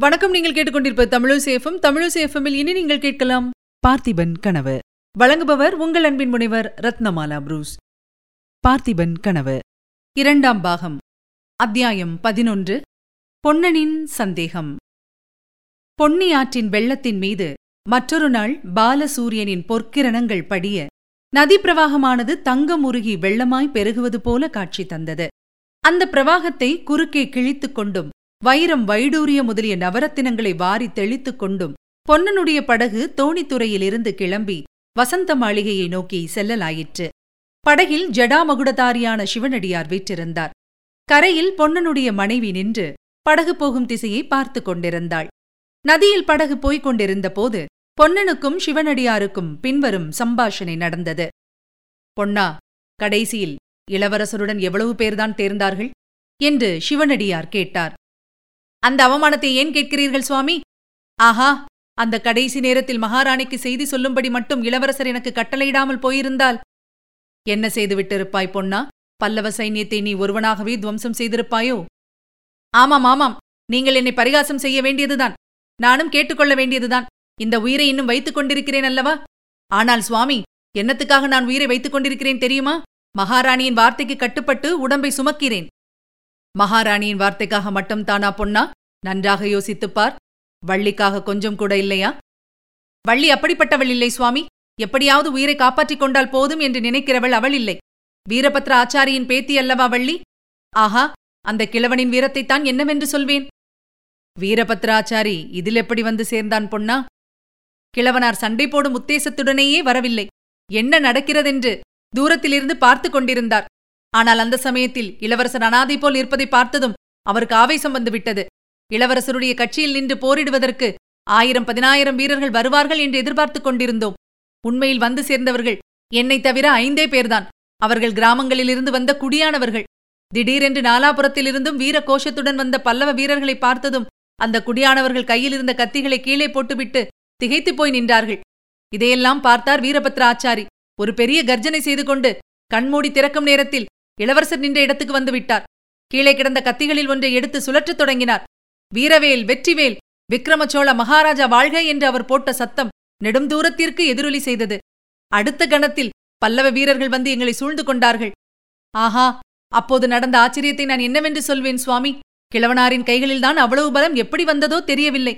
வணக்கம் நீங்கள் கேட்டுக்கொண்டிருப்ப தமிழசேஃபம் தமிழசேஃபமில் இனி நீங்கள் கேட்கலாம் பார்த்திபன் கனவு. வழங்குபவர் உங்கள் அன்பின் முனைவர் ரத்னமாலா புரூஸ். பார்த்திபன் கனவு. இரண்டாம் பாகம். அத்தியாயம் பதினொன்று. பொன்னனின் சந்தேகம். பொன்னி ஆற்றின் வெள்ளத்தின் மீது மற்றொரு நாள் பாலசூரியனின் பொற்கிரணங்கள் படிய நதி பிரவாகமானது தங்கம் உருகி வெள்ளமாய் பெருகுவது போல காட்சி தந்தது. அந்த பிரவாகத்தை குறுக்கே கிழித்துக் கொண்டும் வைரம் வைடூரிய முதலிய நவரத்தினங்களை வாரி தெளித்துக் கொண்டும் பொன்னனுடைய படகு தோணித்துறையிலிருந்து கிளம்பி வசந்த மாளிகையை நோக்கி செல்லலாயிற்று. படகில் ஜடாமகுடதாரியான சிவனடியார் வீற்றிருந்தார். கரையில் பொன்னனுடைய மனைவி நின்று படகு போகும் திசையை பார்த்து கொண்டிருந்தாள். நதியில் படகு போய்க் கொண்டிருந்த போது பொன்னனுக்கும் சிவனடியாருக்கும் பின்வரும் சம்பாஷணை நடந்தது. பொன்னா கடைசியில் இளவரசருடன் எவ்வளவு பேர்தான் தேர்ந்தார்கள்? என்று சிவனடியார் கேட்டார். அந்த அவமானத்தை ஏன் கேட்கிறீர்கள் சுவாமி? ஆஹா அந்த கடைசி நேரத்தில் மகாராணிக்கு செய்தி சொல்லும்படி மட்டும் இளவரசர் எனக்கு கட்டளையிடாமல் போயிருந்தால். என்ன செய்து விட்டிருப்பாய் பொன்னா? பல்லவ சைன்யத்தை நீ ஒருவனாகவே துவம்சம் செய்திருப்பாயோ? ஆமாம் ஆமாம். நீங்கள் என்னை பரிகாசம் செய்ய வேண்டியதுதான். நானும் கேட்டுக்கொள்ள வேண்டியதுதான். இந்த உயிரை இன்னும் வைத்துக் கொண்டிருக்கிறேன் அல்லவா? ஆனால் சுவாமி என்னத்துக்காக நான் உயிரை வைத்துக் கொண்டிருக்கிறேன் தெரியுமா? மகாராணியின் வார்த்தைக்கு கட்டுப்பட்டு உடம்பை சுமக்கிறேன். மகாராணியின் வார்த்தைக்காக மட்டும் தானா பொன்னா நன்றாக யோசித்துப் பார் வள்ளிக்காக கொஞ்சம் கூட இல்லையா? வள்ளி அப்படிப்பட்டவள் இல்லை சுவாமி. எப்படியாவது உயிரை காப்பாற்றிக் கொண்டால் போதும் என்று நினைக்கிறவள் அவள் இல்லை. வீரபத்ர ஆச்சாரியின் பேத்தி அல்லவா வள்ளி? ஆஹா அந்த கிழவனின் வீரத்தைத்தான் என்னவென்று சொல்வேன்? வீரபத்ராச்சாரி இதில் எப்படி வந்து சேர்ந்தான் பொன்னா கிழவனார் சண்டை போடும் உத்தேசத்துடனேயே வரவில்லை. என்ன நடக்கிறதென்று தூரத்திலிருந்து பார்த்து கொண்டிருந்தார். ஆனால் அந்த சமயத்தில் இளவரசர் அனாதை போல் இருப்பதை பார்த்ததும் அவருக்கு ஆவேசம் வந்துவிட்டது. இளவரசருடைய கட்சியில் நின்று போரிடுவதற்கு ஆயிரம் பதினாயிரம் வீரர்கள் வருவார்கள் என்று எதிர்பார்த்துக் கொண்டிருந்தோம். உண்மையில் வந்து சேர்ந்தவர்கள் என்னை தவிர ஐந்தே பேர்தான். அவர்கள் கிராமங்களிலிருந்து வந்த குடியானவர்கள். திடீரென்று நாலாபுரத்திலிருந்தும் வீர கோஷத்துடன் வந்த பல்லவ வீரர்களை பார்த்ததும் அந்த குடியானவர்கள் கையில் இருந்த கத்திகளை கீழே போட்டுவிட்டு திகைத்துப் போய் நின்றார்கள். இதையெல்லாம் பார்த்தார் வீரபத்ர ஆச்சாரி ஒரு பெரிய கர்ஜனை செய்து கொண்டு கண்மூடி திறக்கும் நேரத்தில் இளவரசர் நின்ற இடத்துக்கு வந்து விட்டார். கீழே கிடந்த கத்திகளில் ஒன்றை எடுத்து சுழற்றத் தொடங்கினார். வீரவேல் வெற்றிவேல் விக்ரமச்சோழ மகாராஜா வாழ்க என்று அவர் போட்ட சத்தம் நெடும் தூரத்திற்கு எதிரொலி செய்தது. அடுத்த கணத்தில் பல்லவ வீரர்கள் வந்து எங்களை சூழ்ந்து கொண்டார்கள். ஆஹா அப்போது நடந்த ஆச்சரியத்தை நான் என்னவென்று சொல்வேன் சுவாமி? கிழவனாரின் கைகளில்தான் அவ்வளவு பலம் எப்படி வந்ததோ தெரியவில்லை.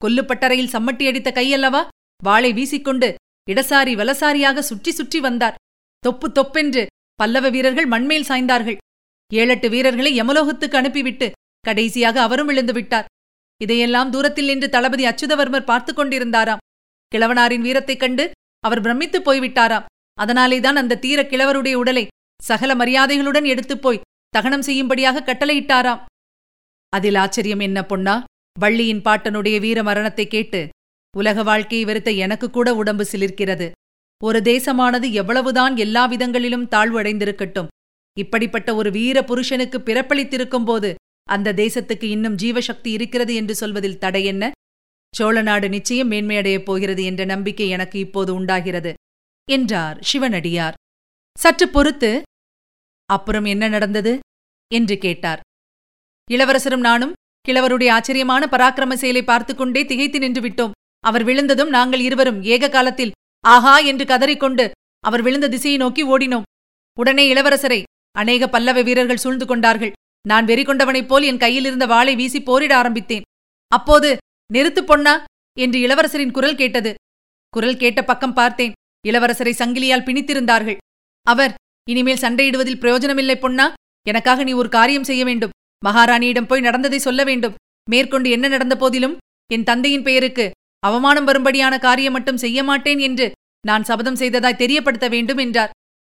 கொல்லுப்பட்டறையில் சம்மட்டி அடித்த கையல்லவா வாளை வீசிக்கொண்டு இடசாரி வலசாரியாக சுற்றி சுற்றி வந்தார். தொப்பு தொப்பென்று பல்லவ வீரர்கள் மண்மேல் சாய்ந்தார்கள். ஏழெட்டு வீரர்களை யமலோகத்துக்கு அனுப்பிவிட்டு கடைசியாக அவரும் விழுந்து விட்டார். இதையெல்லாம் தூரத்தில் நின்று தளபதி அச்சுதவர்மர் பார்த்து கொண்டிருந்தாராம். கிழவனாரின் வீரத்தைக் கண்டு அவர் பிரமித்துப் போய்விட்டாராம். அதனாலேதான் அந்த தீர கிழவருடைய உடலை சகல மரியாதைகளுடன் எடுத்துப் போய் தகனம் செய்யும்படியாக கட்டளையிட்டாராம். அதில் ஆச்சரியம் என்ன பொன்னா வள்ளியின் பாட்டனுடைய வீர மரணத்தை கேட்டு உலக வாழ்க்கையை வெறுத்த எனக்கு கூட உடம்பு சிலிர்க்கிறது. ஒரு தேசமானது எவ்வளவுதான் எல்லா விதங்களிலும் தாழ்வடைந்திருக்கட்டும். இப்படிப்பட்ட ஒரு வீர புருஷனுக்கு பிறப்பளித்திருக்கும் போது அந்த தேசத்துக்கு இன்னும் ஜீவசக்தி இருக்கிறது என்று சொல்வதில் தடை என்ன? சோழ நாடு நிச்சயம் மேன்மையடையப் போகிறது என்ற நம்பிக்கை எனக்கு இப்போது உண்டாகிறது என்றார் சிவனடியார். சற்று பொறுத்து அப்புறம் என்ன நடந்தது? என்று கேட்டார். இளவரசரும் நானும் கிழவருடைய ஆச்சரியமான பராக்கிரம செயலை பார்த்து கொண்டே திகைத்து நின்று விட்டோம் அவர் விழுந்ததும் நாங்கள் இருவரும் ஏக காலத்தில் ஆஹா என்று கதறிக்கொண்டு அவர் விழுந்த திசையை நோக்கி ஓடினோம். உடனே இளவரசரை அநேக பல்லவ வீரர்கள் சூழ்ந்து கொண்டார்கள். நான் வெறி கொண்டவனைப் போல் என் கையில் இருந்த வாளை வீசி போரிட ஆரம்பித்தேன். அப்போது நிறுத்து பொன்னா என்று இளவரசரின் குரல் கேட்டது. குரல் கேட்ட பக்கம் பார்த்தேன். இளவரசரை சங்கிலியால் பிணித்திருந்தார்கள். அவர் இனிமேல் சண்டையிடுவதில் பிரயோஜனமில்லை பொன்னா. எனக்காக நீ ஒரு காரியம் செய்ய வேண்டும். மகாராணியிடம் போய் நடந்ததை சொல்ல வேண்டும். மேற்கொண்டு என்ன நடந்த போதிலும் என் தந்தையின் பெயருக்கு அவமானம் வரும்படியான காரியம் மட்டும் செய்ய மாட்டேன் என்று நான் சபதம் செய்ததாய் தெரியப்படுத்த வேண்டும் என்றார்.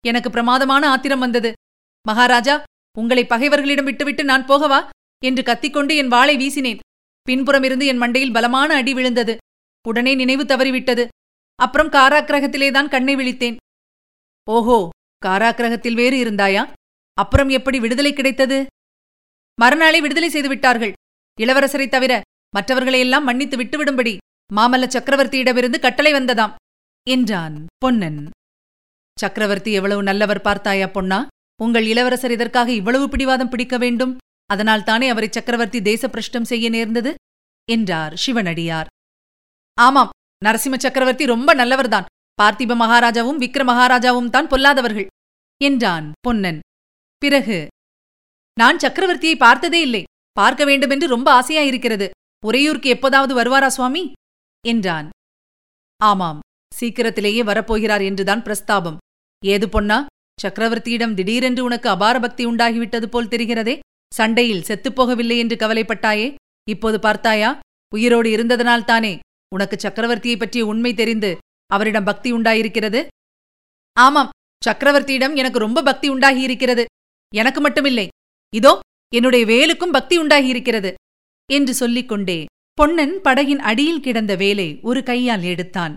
எனக்கு பிரமாதமான ஆத்திரம் வந்தது. மகாராஜா உங்களை பகைவர்களிடம் விட்டுவிட்டு நான் போகவா? என்று கத்திக்கொண்டு என் வாளை வீசினேன். பின்புறமிருந்து என் மண்டையில் பலமான அடி விழுந்தது. உடனே நினைவு தவறிவிட்டது. அப்புறம் காராக்கிரகத்திலேதான் கண்ணை விழித்தேன். ஓஹோ காராக்கிரகத்தில் வேறு இருந்தாயா? அப்புறம் எப்படி விடுதலை கிடைத்தது? மறுநாளை விடுதலை செய்து விட்டார்கள் இளவரசரைத் தவிர மற்றவர்களையெல்லாம் மன்னித்து விட்டுவிடும்படி. மாமல்ல சக்கரவர்த்தியிடமிருந்து கட்டளை வந்ததாம். என்றான் பொன்னன். சக்கரவர்த்தி எவ்வளவு நல்லவர் பார்த்தாயா பொன்னா? உங்கள் இளவரசர் இதற்காக இவ்வளவு பிடிவாதம் பிடிக்க வேண்டும்? அதனால் தானே அவரை சக்கரவர்த்தி தேசப்பிரஷ்டம் செய்ய நேர்ந்தது? என்றார் சிவனடியார். ஆமாம் நரசிம்ம சக்கரவர்த்தி ரொம்ப நல்லவர்தான். பார்த்திப மகாராஜாவும் விக்ர மகாராஜாவும் தான் பொல்லாதவர்கள் என்றான் பொன்னன். பிறகு நான் சக்கரவர்த்தியை பார்த்ததே இல்லை. பார்க்க வேண்டுமென்று ரொம்ப ஆசையாயிருக்கிறது. உறையூருக்கு எப்போதாவது வருவாரா சுவாமி? என்றான். ஆமாம் சீக்கிரத்திலேயே வரப்போகிறார் என்றுதான் பிரஸ்தாபம். ஏது பொன்னா சக்கரவர்த்தியிடம் திடீரென்று உனக்கு அபார பக்தி உண்டாகிவிட்டது போல் தெரிகிறதே? சண்டையில் செத்துப்போகவில்லை என்று கவலைப்பட்டாயே? இப்போது பார்த்தாயா? உயிரோடு இருந்ததனால்தானே உனக்கு சக்கரவர்த்தியைப் பற்றிய உண்மை தெரிந்து அவரிடம் பக்தி உண்டாயிருக்கிறது? ஆமாம் சக்கரவர்த்தியிடம் எனக்கு ரொம்ப பக்தி உண்டாகியிருக்கிறது. எனக்கு மட்டுமில்லை. இதோ என்னுடைய வேலுக்கும் பக்தி உண்டாகியிருக்கிறது. என்று சொல்லிக் கொண்டே பொன்னன் படகின் அடியில் கிடந்த வேலை ஒரு கையால் எடுத்தான்.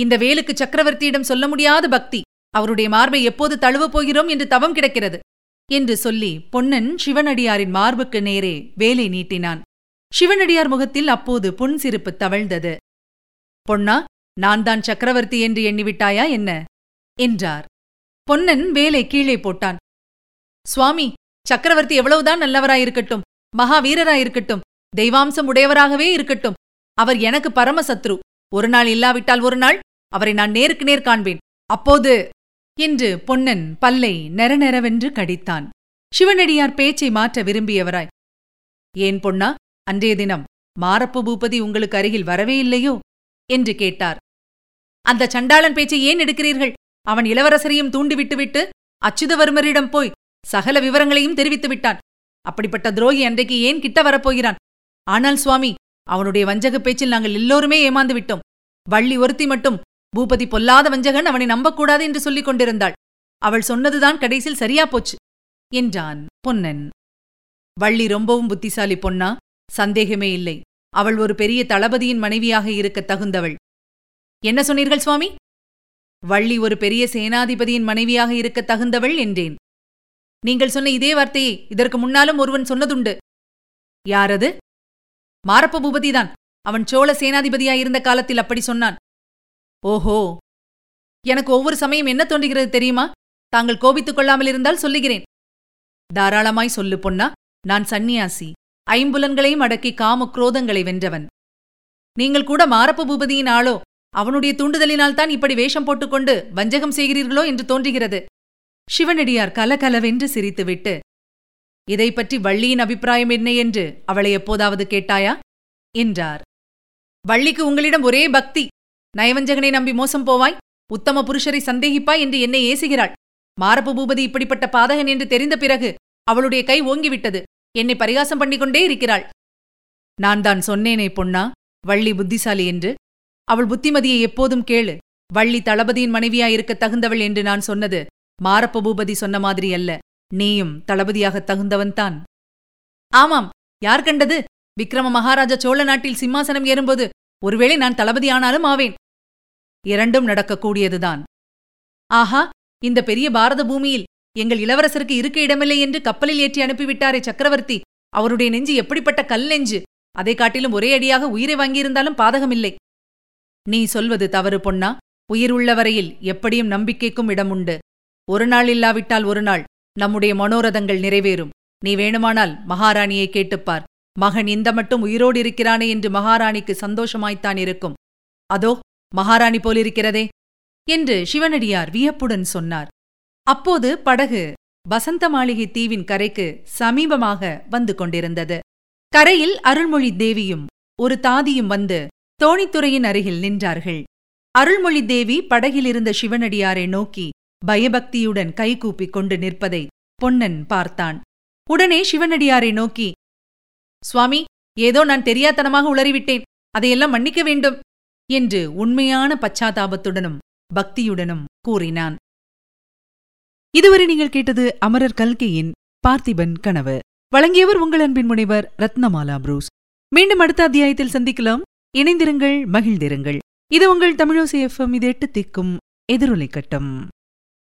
இந்த வேலுக்கு சக்கரவர்த்தியிடம் சொல்ல முடியாத பக்தி. அவருடைய மார்பை எப்போது தழுவப் போகிறோம் என்று தவம் கிடக்கிறது. என்று சொல்லி பொன்னன் சிவனடியாரின் மார்புக்கு நேரே வேலை நீட்டினான். சிவனடியார் முகத்தில் அப்போது புன் சிரிப்பு தவழ்ந்தது. பொன்னா நான் தான் சக்கரவர்த்தி என்று எண்ணிவிட்டாயா என்ன? என்றார். பொன்னன் வேலை கீழே போட்டான். சுவாமி சக்கரவர்த்தி எவ்வளவுதான் நல்லவராயிருக்கட்டும் மகாவீரராயிருக்கட்டும் தெய்வாம்சம் உடையவராகவே இருக்கட்டும். அவர் எனக்கு பரமசத்ரு. ஒரு நாள் இல்லாவிட்டால் ஒரு நாள் அவரை நான் நேருக்கு நேர் காண்பேன். அப்போது என்று பொன்னன் பல்லை நெரநெரவென்று கடித்தான். சிவனடியார் பேச்சை மாற்ற விரும்பியவராய். ஏன் பொன்னா அன்றைய தினம் மாரப்பு பூபதி உங்களுக்கு அருகில் வரவே இல்லையோ? என்று கேட்டார். அந்த சண்டாளன் பேச்சை ஏன் எடுக்கிறீர்கள்? அவன் இளவரசரையும் தூண்டிவிட்டுவிட்டு அச்சுதவர்மரிடம் போய் சகல விவரங்களையும் தெரிவித்து விட்டான் அப்படிப்பட்ட துரோகி அன்றைக்கு ஏன் கிட்ட வரப்போகிறான்? ஆனால் சுவாமி அவனுடைய வஞ்சகப் பேச்சில் நாங்கள் எல்லோருமே ஏமாந்து விட்டோம். வள்ளி ஒருத்தி மட்டும் பூபதி பொல்லாத வஞ்சகன் அவனை நம்பக்கூடாது என்று சொல்லிக் கொண்டிருந்தாள். அவள் சொன்னதுதான் கடைசியில் சரியா போச்சு என்றான் பொன்னன். வள்ளி ரொம்பவும் புத்திசாலி பொன்னா சந்தேகமே இல்லை. அவள் ஒரு பெரிய தளபதியின் மனைவியாக இருக்க தகுந்தவள். என்ன சொன்னீர்கள் சுவாமி? வள்ளி ஒரு பெரிய சேனாதிபதியின் மனைவியாக இருக்க தகுந்தவள் என்றேன். நீங்கள் சொன்ன இதே வார்த்தையை இதற்கு முன்னாலும் ஒருவன் சொன்னதுண்டு. யாரது? மாரப்ப பூபதிதான். அவன் சோழ சேனாதிபதியாயிருந்த காலத்தில் அப்படி சொன்னான். ஓஹோ. எனக்கு ஒவ்வொரு சமயம் என்ன தோன்றுகிறது தெரியுமா? தாங்கள் கோபித்துக் கொள்ளாமல் இருந்தால் சொல்லுகிறேன். தாராளமாய் சொல்லு பொன்னா நான் சந்நியாசி. ஐம்புலன்களையும் அடக்கி காம குரோதங்களை வென்றவன். நீங்கள் கூட மாரப்ப பூபதியின் ஆளோ அவனுடைய தூண்டுதலினால்தான் இப்படி வேஷம் போட்டுக்கொண்டு வஞ்சகம் செய்கிறீர்களோ என்று தோன்றுகிறது. சிவனடியார் கலகலவென்று சிரித்துவிட்டு இதை பற்றி வள்ளியின் அபிப்பிராயம் என்ன என்று அவளை எப்போதாவது கேட்டாயா? என்றார். வள்ளிக்கு உங்களிடம் ஒரே பக்தி. நயவஞ்சகனை நம்பி மோசம் போவாய். உத்தம புருஷரை சந்தேகிப்பாய் என்று என்னை ஏசுகிறாள். மாரப்பு பூபதி இப்படிப்பட்ட பாதகன் என்று தெரிந்த பிறகு அவளுடைய கை ஓங்கிவிட்டது. என்னை பரிகாசம் பண்ணிக்கொண்டே இருக்கிறாள். நான் தான் சொன்னேனே பொன்னா வள்ளி புத்திசாலி என்று. அவள் புத்திமதியை எப்போதும் கேளு. வள்ளி தளபதியின் மனைவியாயிருக்க தகுந்தவள் என்று நான் சொன்னது மாரப்ப பூபதி சொன்ன மாதிரி அல்ல. நீயும் தளபதியாக தகுந்தவன்தான். ஆமாம் யார் கண்டது? விக்ரம மகாராஜா சோழ நாட்டில் சிம்மாசனம் ஏறும்போது ஒருவேளை நான் தளபதியானாலும் ஆவேன். இரண்டும் நடக்கக்கூடியதுதான். ஆஹா இந்த பெரிய பாரத பூமியில் எங்கள் இளவரசருக்கு இருக்க இடமில்லை என்று கப்பலில் ஏற்றி அனுப்பிவிட்டாரே சக்கரவர்த்தி. அவருடைய நெஞ்சு எப்படிப்பட்ட கல் நெஞ்சு? அதை காட்டிலும் ஒரே அடியாக உயிரை வாங்கியிருந்தாலும் பாதகமில்லை. நீ சொல்வது தவறு பொன்னா. உயிர் உள்ளவரையில் எப்படியும் நம்பிக்கைக்கும் இடம் உண்டு ஒரு நாள் இல்லாவிட்டால் ஒரு நாள். நம்முடைய மனோரதங்கள் நிறைவேறும். நீ வேணுமானால் மகாராணியை கேட்டுப்பார் மகன் இந்த மட்டும் உயிரோடு இருக்கிறானே என்று மகாராணிக்கு சந்தோஷமாய்த்தான் இருக்கும். அதோ மகாராணி போலிருக்கிறதே என்று சிவனடியார் வியப்புடன் சொன்னார். அப்போது படகு வசந்த மாளிகை தீவின் கரைக்கு சமீபமாக வந்து கொண்டிருந்தது. கரையில் அருள்மொழி தேவியும் ஒரு தாதியும் வந்து தோணித்துறையின் அருகில் நின்றார்கள். அருள்மொழி தேவி படகிலிருந்த சிவனடியாரை நோக்கி பயபக்தியுடன் கைகூப்பிக் கொண்டு நிற்பதை பொன்னன் பார்த்தான். உடனே சிவனடியாரை நோக்கி சுவாமி ஏதோ நான் தெரியாத்தனமாக உளறிவிட்டேன். அதையெல்லாம் மன்னிக்க வேண்டும் என்று உண்மையான பச்சாதாபத்துடனும் பக்தியுடனும் கூறினான். இதுவரை நீங்கள் கேட்டது அமரர் கல்கையின் பார்த்திபன் கனவு. வழங்கியவர் உங்கள் அன்பின் முனைவர் ரத்னமாலா புரூஸ். மீண்டும் அடுத்த அத்தியாயத்தில் சந்திக்கலாம். இணைந்திருங்கள் மகிழ்ந்திருங்கள். இது உங்கள் தமிழோசி எஃப்எம் இது எட்டு திக்கும் எதிரொலை கட்டம்.